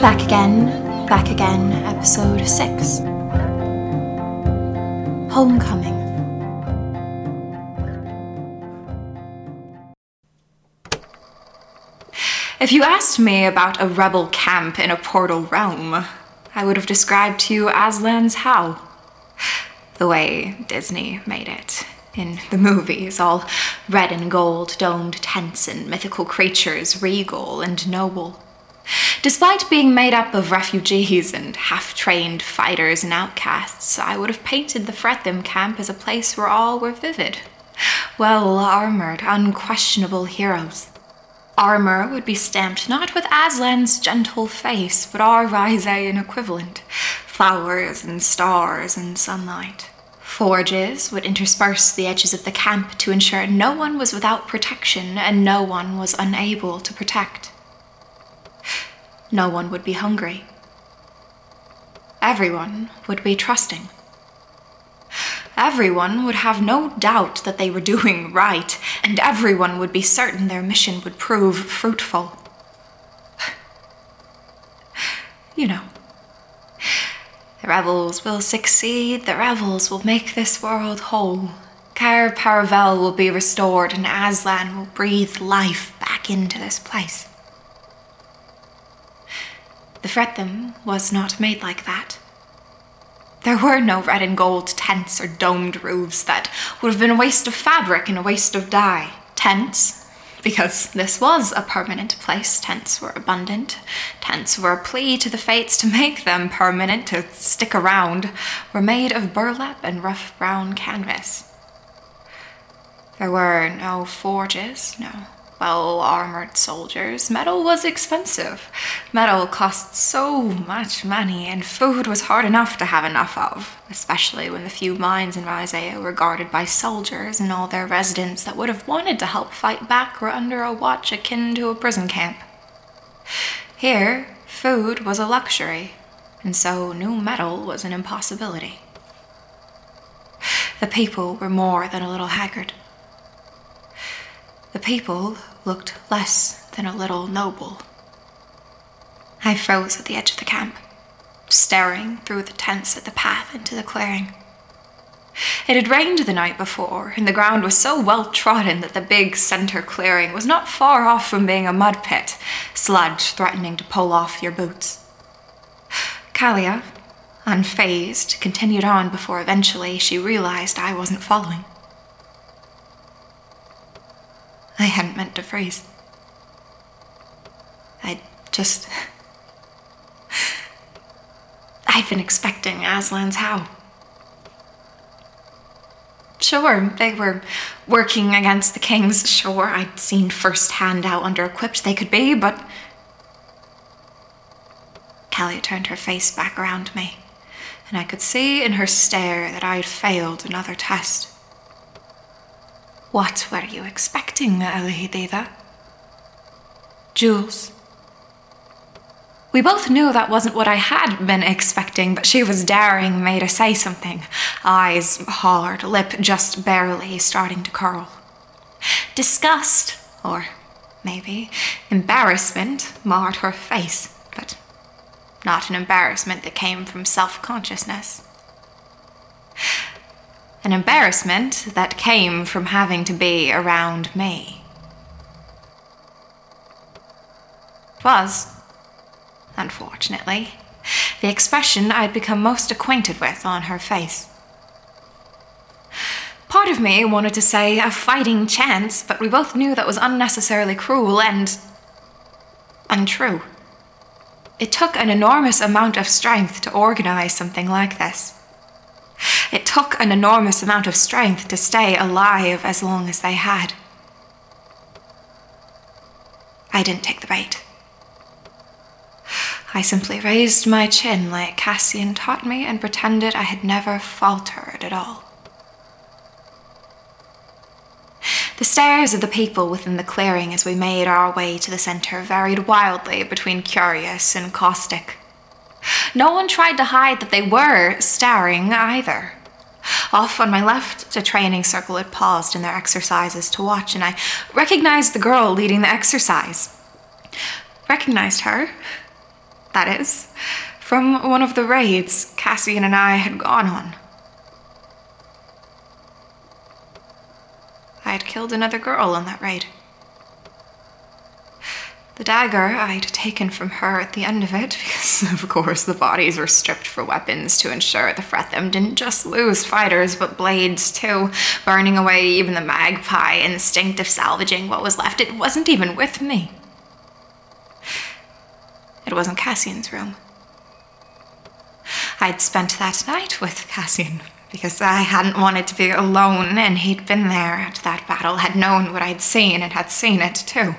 Back again, back again, episode 6 Homecoming. If you asked me about a rebel camp in a portal realm, I would have described to you Aslan's How. The way Disney made it. In the movies, all red and gold domed tents and mythical creatures, regal and noble. Despite being made up of refugees and half trained fighters and outcasts, I would have painted the Fretheim camp as a place where all were vivid. Well armored, unquestionable heroes. Armor would be stamped not with Aslan's gentle face, but our Risean equivalent flowers and stars and sunlight. Forges would intersperse the edges of the camp to ensure no one was without protection and no one was unable to protect. No one would be hungry. Everyone would be trusting. Everyone would have no doubt that they were doing right, and everyone would be certain their mission would prove fruitful. You know. The rebels will succeed, the rebels will make this world whole. Cair Paravel will be restored, and Aslan will breathe life back into this place. The Fretheim was not made like that. There were no red and gold tents or domed roofs that would have been a waste of fabric and a waste of dye. Tents, because this was a permanent place, tents were abundant. Tents were a plea to the fates to make them permanent, to stick around, were made of burlap and rough brown canvas. There were no forges, no well armored soldiers. Metal was expensive. Metal cost so much money, and food was hard enough to have enough of, especially when the few mines in Rysea were guarded by soldiers and all their residents that would have wanted to help fight back were under a watch akin to a prison camp. Here, food was a luxury, and so new metal was an impossibility. The people were more than a little haggard. The people looked less than a little noble. I froze at the edge of the camp, staring through the tents at the path into the clearing. It had rained the night before, and the ground was so well trodden that the big center clearing was not far off from being a mud pit, sludge threatening to pull off your boots. Callia, unfazed, continued on before eventually she realized I wasn't following. I hadn't meant to freeze. I just. I'd been expecting Aslan's how. Sure, they were working against the kings. Sure, I'd seen firsthand how under equipped they could be, but. Kelly turned her face back around me, and I could see in her stare that I'd failed another test. What were you expecting, Alhideva? Jules. We both knew that wasn't what I had been expecting, but she was daring me to say something, eyes hard, lip just barely starting to curl. Disgust, or maybe embarrassment, marred her face, but not an embarrassment that came from self consciousness an embarrassment that came from having to be around me. It was, unfortunately, the expression I'd become most acquainted with on her face. Part of me wanted to say a fighting chance, but we both knew that was unnecessarily cruel and untrue. It took an enormous amount of strength to organize something like this. Took an enormous amount of strength to stay alive as long as they had. I didn't take the bait. I simply raised my chin like Cassian taught me and pretended I had never faltered at all. The stares of the people within the clearing as we made our way to the center varied wildly between curious and caustic. No one tried to hide that they were staring either. Off on my left, a training circle had paused in their exercises to watch, and I recognized the girl leading the exercise. Recognized her, That is, from one of the raids Cassian and I had gone on. I had killed another girl on that raid. The dagger I'd taken from her at the end of it, because of course the bodies were stripped for weapons to ensure the Fretheim didn't just lose fighters but blades too, burning away even the magpie instinct of salvaging what was left. It wasn't even with me. It wasn't Cassian's room. I'd spent that night with Cassian because I hadn't wanted to be alone, and he'd been there at that battle, had known what I'd seen, and had seen it too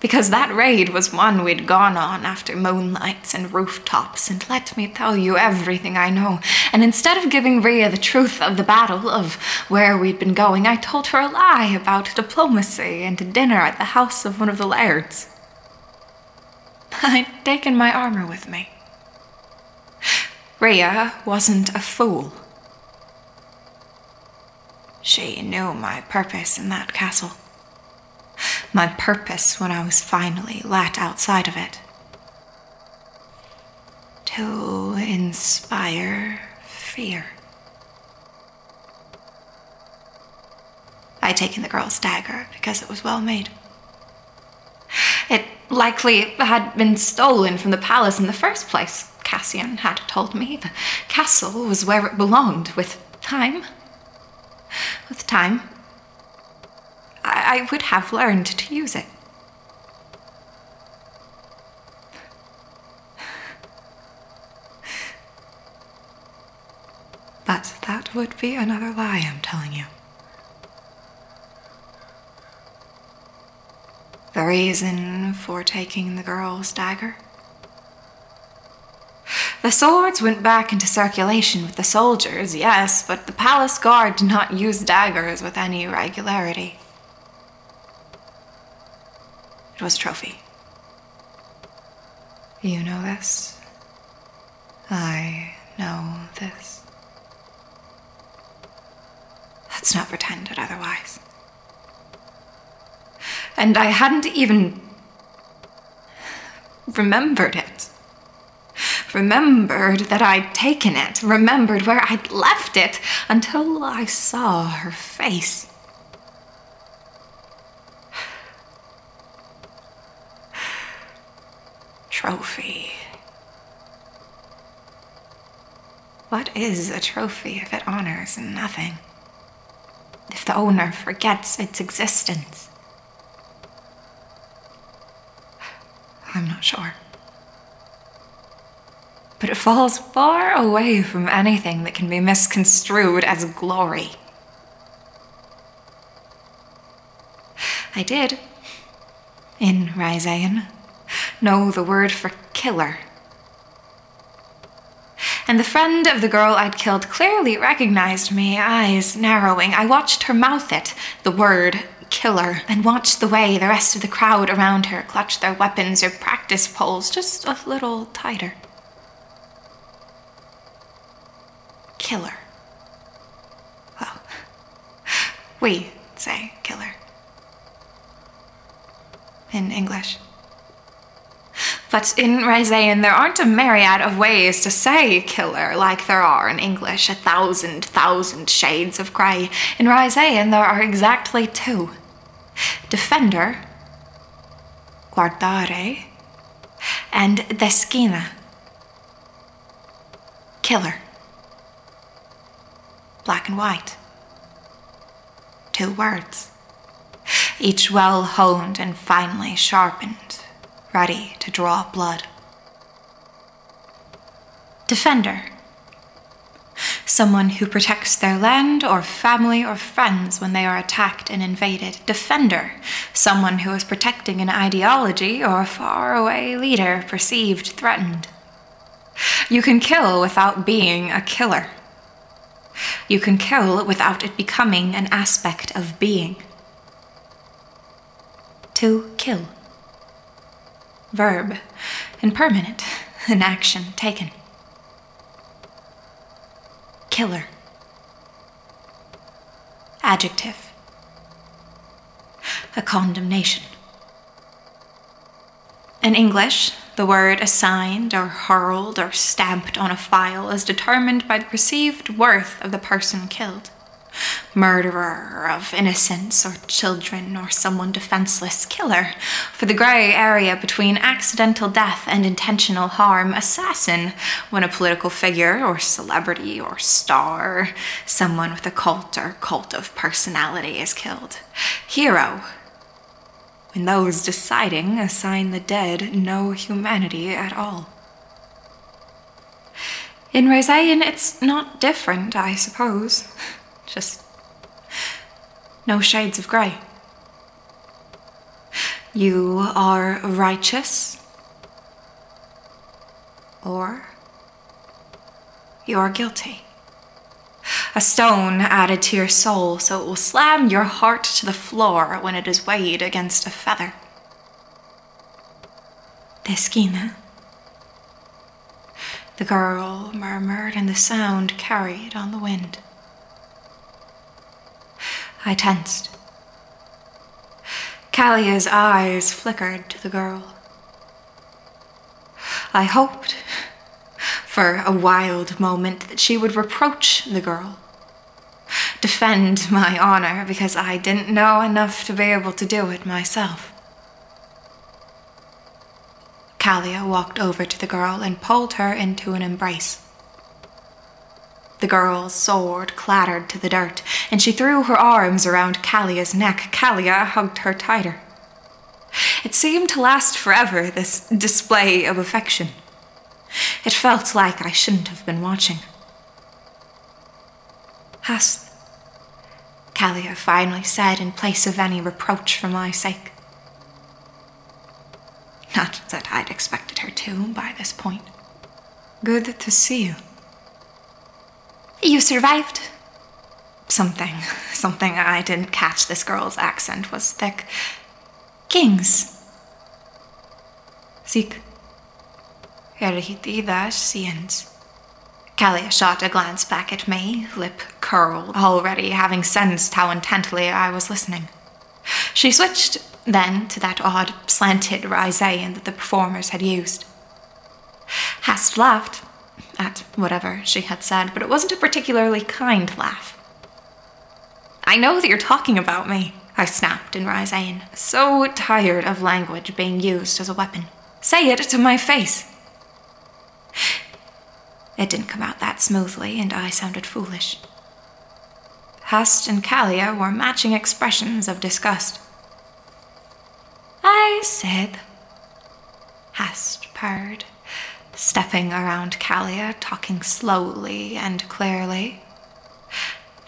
because that raid was one we'd gone on after moonlights and rooftops, and let me tell you everything I know. And instead of giving Rhea the truth of the battle, of where we'd been going, I told her a lie about diplomacy and a dinner at the house of one of the lairds. I'd taken my armor with me. Rhea wasn't a fool. She knew my purpose in that castle my purpose when I was finally let outside of it. To inspire fear. I'd taken the girl's dagger because it was well made. It likely had been stolen from the palace in the first place, Cassian had told me. The castle was where it belonged with time. With time, I, would have learned to use it. But that would be another lie, I'm telling you. The reason for taking the girl's dagger? The swords went back into circulation with the soldiers, yes, but the palace guard did not use daggers with any regularity. It was Trophy. You know this. I know this. Let's not pretend it otherwise. And I hadn't even remembered it. Remembered that I'd taken it, remembered where I'd left it until I saw her face. Trophy. What is a trophy if it honors nothing? If the owner forgets its existence? I'm not sure. But it falls far away from anything that can be misconstrued as glory. I did, in Rhysaion know the word for killer. And the friend of the girl I'd killed clearly recognized me, eyes narrowing. I watched her mouth it, the word killer, and watched the way the rest of the crowd around her clutched their weapons or practice poles just a little tighter. Killer. Well, we say killer. In English. But in Rhysaion, there aren't a myriad of ways to say killer like there are in English, a thousand, thousand shades of grey. In Rhysaion, there are exactly two defender, guardare, and deskina, killer. Black and white. Two words, each well honed and finely sharpened ready to draw blood. Defender. Someone who protects their land or family or friends when they are attacked and invaded. Defender. Someone who is protecting an ideology or a faraway leader perceived threatened. You can kill without being a killer. You can kill without it becoming an aspect of being. To kill verb, and permanent, an action taken. Killer. Adjective. A condemnation. In English, The word assigned or hurled or stamped on a file is determined by the perceived worth of the person killed. Murderer of innocents or children or someone defenseless, killer, for the grey area between accidental death and intentional harm, assassin, when a political figure or celebrity or star, someone with a cult or cult of personality is killed. Hero, when those deciding assign the dead no humanity at all. In Rizayan, it's not different, I suppose. Just no shades of grey. You are righteous, or you are guilty. A stone added to your soul so it will slam your heart to the floor when it is weighed against a feather. The Deskina. The girl murmured, and the sound carried on the wind. I tensed. Callia's eyes flickered to the girl. I hoped, for a wild moment, that she would reproach the girl, defend my honor because I didn't know enough to be able to do it myself. Callia walked over to the girl and pulled her into an embrace. The girl's sword clattered to the dirt, and she threw her arms around Callia's neck. Callia hugged her tighter. It seemed to last forever, this display of affection. It felt like I shouldn't have been watching. Hast, Callia finally said in place of any reproach for my sake. Not that I'd expected her to by this point. Good to see you. You survived? Something, something I didn't catch. This girl's accent was thick. Kings. Sik. Erhitida Siens. Callia shot a glance back at me, lip curled, already having sensed how intently I was listening. She switched then to that odd slanted Rizayan that the performers had used. Hast laughed, at whatever she had said, but it wasn't a particularly kind laugh. I know that you're talking about me, I snapped in Rizayan, so tired of language being used as a weapon. Say it to my face. It didn't come out that smoothly, and I sounded foolish. Hast and Callia wore matching expressions of disgust. I said, Hast purred stepping around Callia, talking slowly and clearly,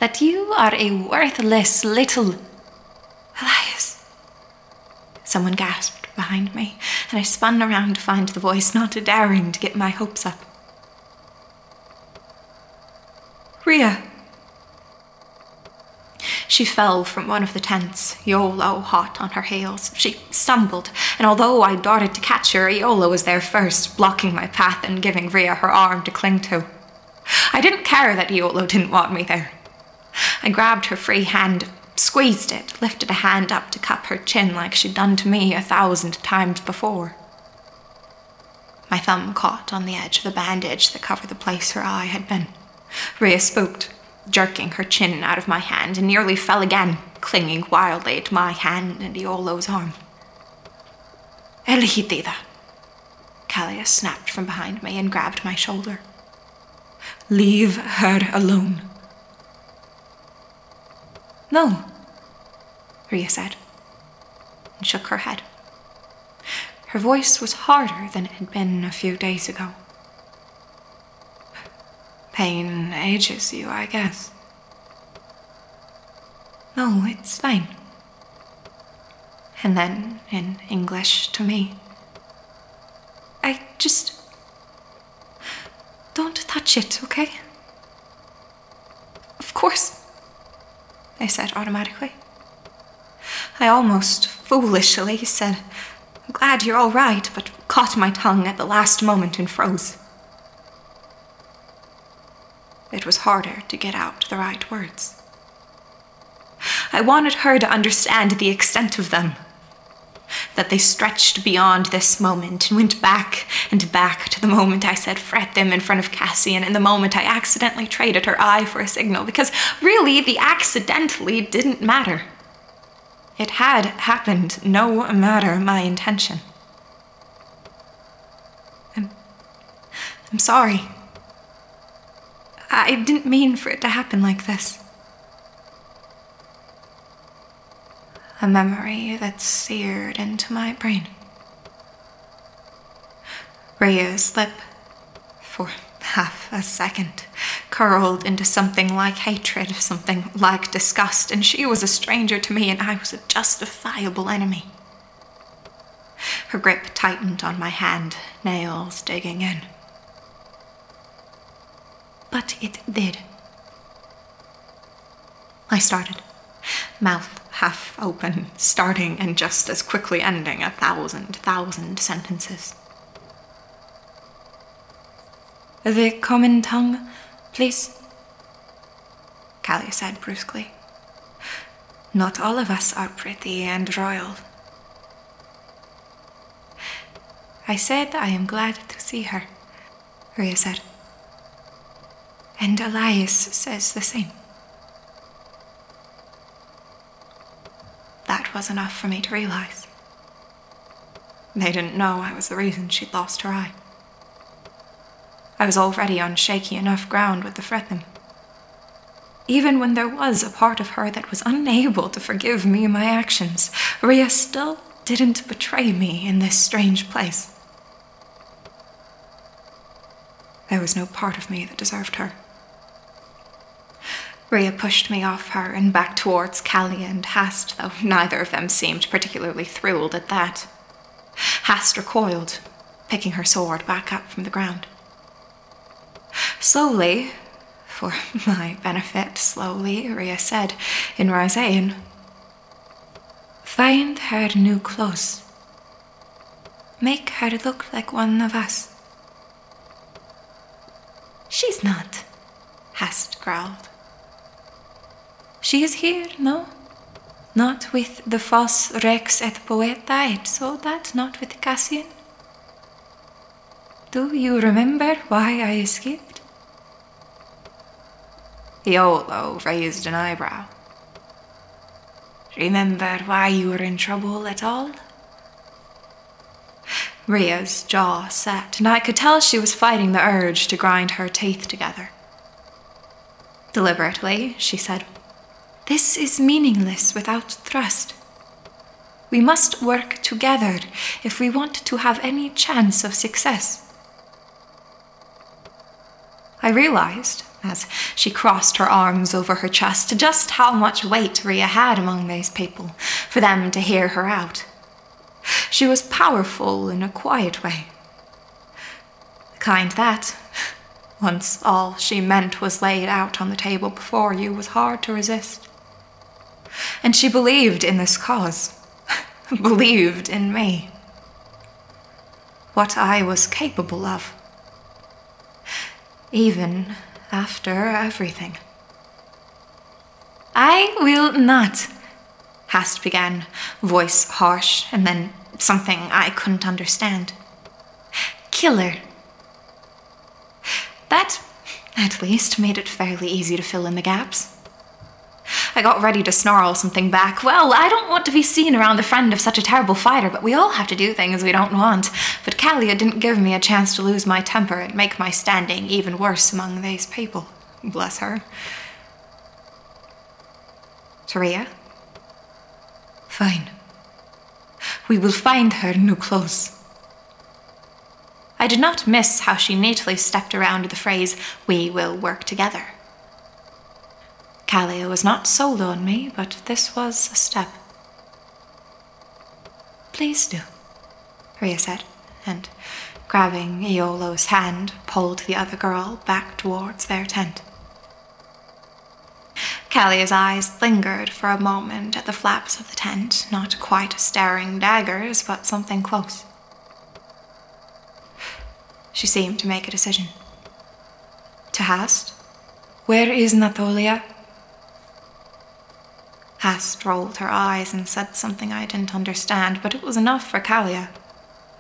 that you are a worthless little. Elias. Someone gasped behind me, and I spun around to find the voice, not daring to get my hopes up. Ria. She fell from one of the tents, Iolo hot on her heels. She stumbled, and although I darted to catch her, Iolo was there first, blocking my path and giving Ria her arm to cling to. I didn't care that Iolo didn't want me there. I grabbed her free hand, squeezed it, lifted a hand up to cup her chin like she'd done to me a thousand times before. My thumb caught on the edge of the bandage that covered the place her eye had been. Ria spooked, jerking her chin out of my hand, and nearly fell again, clinging wildly to my hand and Iolo's arm. Elhitida. Callia snapped from behind me and grabbed my shoulder. Leave her alone. No, Ria said, and shook her head. Her voice was harder than it had been a few days ago. Pain ages you, I guess. No, it's fine. And then, in English to me, I just. Don't touch it, okay? Of course, I said automatically. I almost foolishly said, I'm glad you're all right, but caught my tongue at the last moment and froze. It was harder to get out the right words. I wanted her to understand the extent of them. That they stretched beyond this moment and went back and back to the moment I said Fretheim in front of Cassian and the moment I accidentally traded her eye for a signal, because really the accidentally didn't matter. It had happened no matter my intention. I'm, I'm sorry. I didn't mean for it to happen like this. A memory that seared into my brain. Rhea's lip, for half a second, curled into something like hatred, something like disgust, and she was a stranger to me, and I was a justifiable enemy. Her grip tightened on my hand, nails digging in. But it did. I started, mouth half open, starting and just as quickly ending a thousand, thousand sentences. The common tongue, please, Callie said brusquely. Not all of us are pretty and royal. I said I am glad to see her, Rhea said. And Elias says the same. That was enough for me to realize. They didn't know I was the reason she'd lost her eye. I was already on shaky enough ground with the Fretheim. Even when there was a part of her that was unable to forgive me my actions, Rhea still didn't betray me in this strange place. There was no part of me that deserved her. Rhea pushed me off her and back towards Callie and Hast, though neither of them seemed particularly thrilled at that. Hast recoiled, picking her sword back up from the ground. Slowly, for my benefit, slowly, Rhea said in Risean, Find her new clothes. Make her look like one of us. She's not, Hast growled. She is here, no? Not with the false rex et poeta et that, not with Cassian? Do you remember why I escaped? Iolo raised an eyebrow. Remember why you were in trouble at all? Rhea's jaw set, and I could tell she was fighting the urge to grind her teeth together. Deliberately, she said, this is meaningless without trust. We must work together if we want to have any chance of success. I realized, as she crossed her arms over her chest, just how much weight Rhea had among these people for them to hear her out. She was powerful in a quiet way. The kind that, once all she meant was laid out on the table before you, was hard to resist. And she believed in this cause, believed in me. What I was capable of. Even after everything. I will not, Hast began, voice harsh, and then something I couldn't understand. Killer. That, at least, made it fairly easy to fill in the gaps. I got ready to snarl something back. Well, I don't want to be seen around the friend of such a terrible fighter, but we all have to do things we don't want. But Callia didn't give me a chance to lose my temper and make my standing even worse among these people. Bless her. Taria? Fine. We will find her new clothes. I did not miss how she neatly stepped around the phrase, we will work together. Callia was not sold on me, but this was a step. Please do, Rhea said, and grabbing Iolo's hand, pulled the other girl back towards their tent. Callia's eyes lingered for a moment at the flaps of the tent, not quite staring daggers, but something close. She seemed to make a decision. To Hast, where is Natolia? Past rolled her eyes and said something I didn't understand, but it was enough for Callia.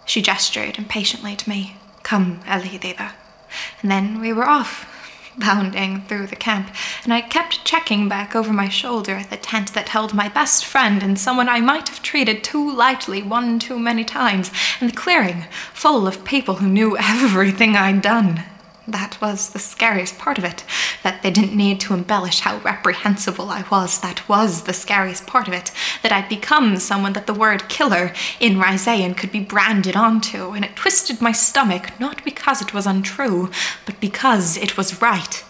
She gestured impatiently to me. Come, Elidida. And then we were off, bounding through the camp, and I kept checking back over my shoulder at the tent that held my best friend and someone I might have treated too lightly one too many times, and the clearing full of people who knew everything I'd done. That was the scariest part of it, that they didn't need to embellish how reprehensible I was. That was the scariest part of it, that I'd become someone that the word killer in Ryzean could be branded onto, and it twisted my stomach, not because it was untrue, but because it was right.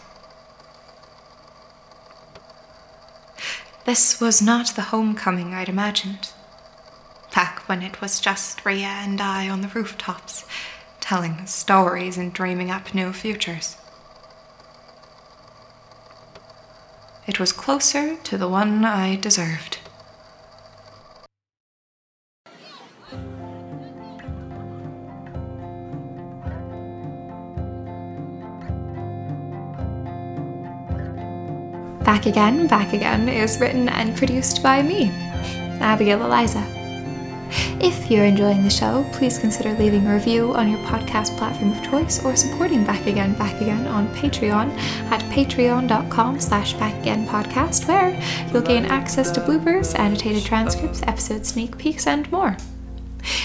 This was not the homecoming I'd imagined. Back when it was just Ria and I on the rooftops telling stories and dreaming up new futures. It was closer to the one I deserved. Back Again, Back Again is written and produced by me, Abigail Eliza. If you're enjoying the show, please consider leaving a review on your podcast platform of choice or supporting Back Again Back Again on Patreon at patreon.com slash backagainpodcast where you'll gain access to bloopers, annotated transcripts, episode sneak peeks, and more.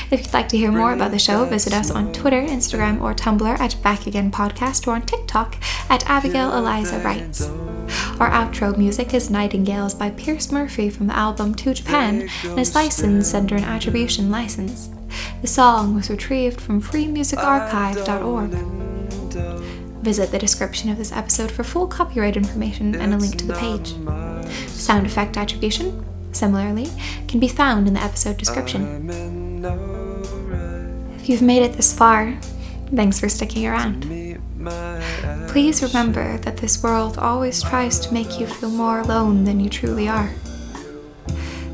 If you'd like to hear more about the show, visit us on Twitter, Instagram, or Tumblr at Back Again Podcast or on TikTok at Abigail Eliza Writes. Our outro music is Nightingales by Pierce Murphy from the album To Japan and is licensed under an attribution license. The song was retrieved from freemusicarchive.org. Visit the description of this episode for full copyright information and a link to the page. Sound effect attribution, similarly, can be found in the episode description. If you've made it this far, thanks for sticking around. Please remember that this world always tries to make you feel more alone than you truly are.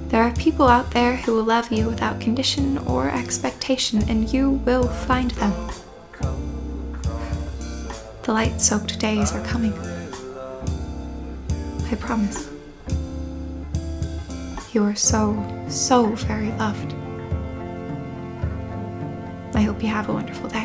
There are people out there who will love you without condition or expectation, and you will find them. The light soaked days are coming. I promise. You are so, so very loved. I hope you have a wonderful day.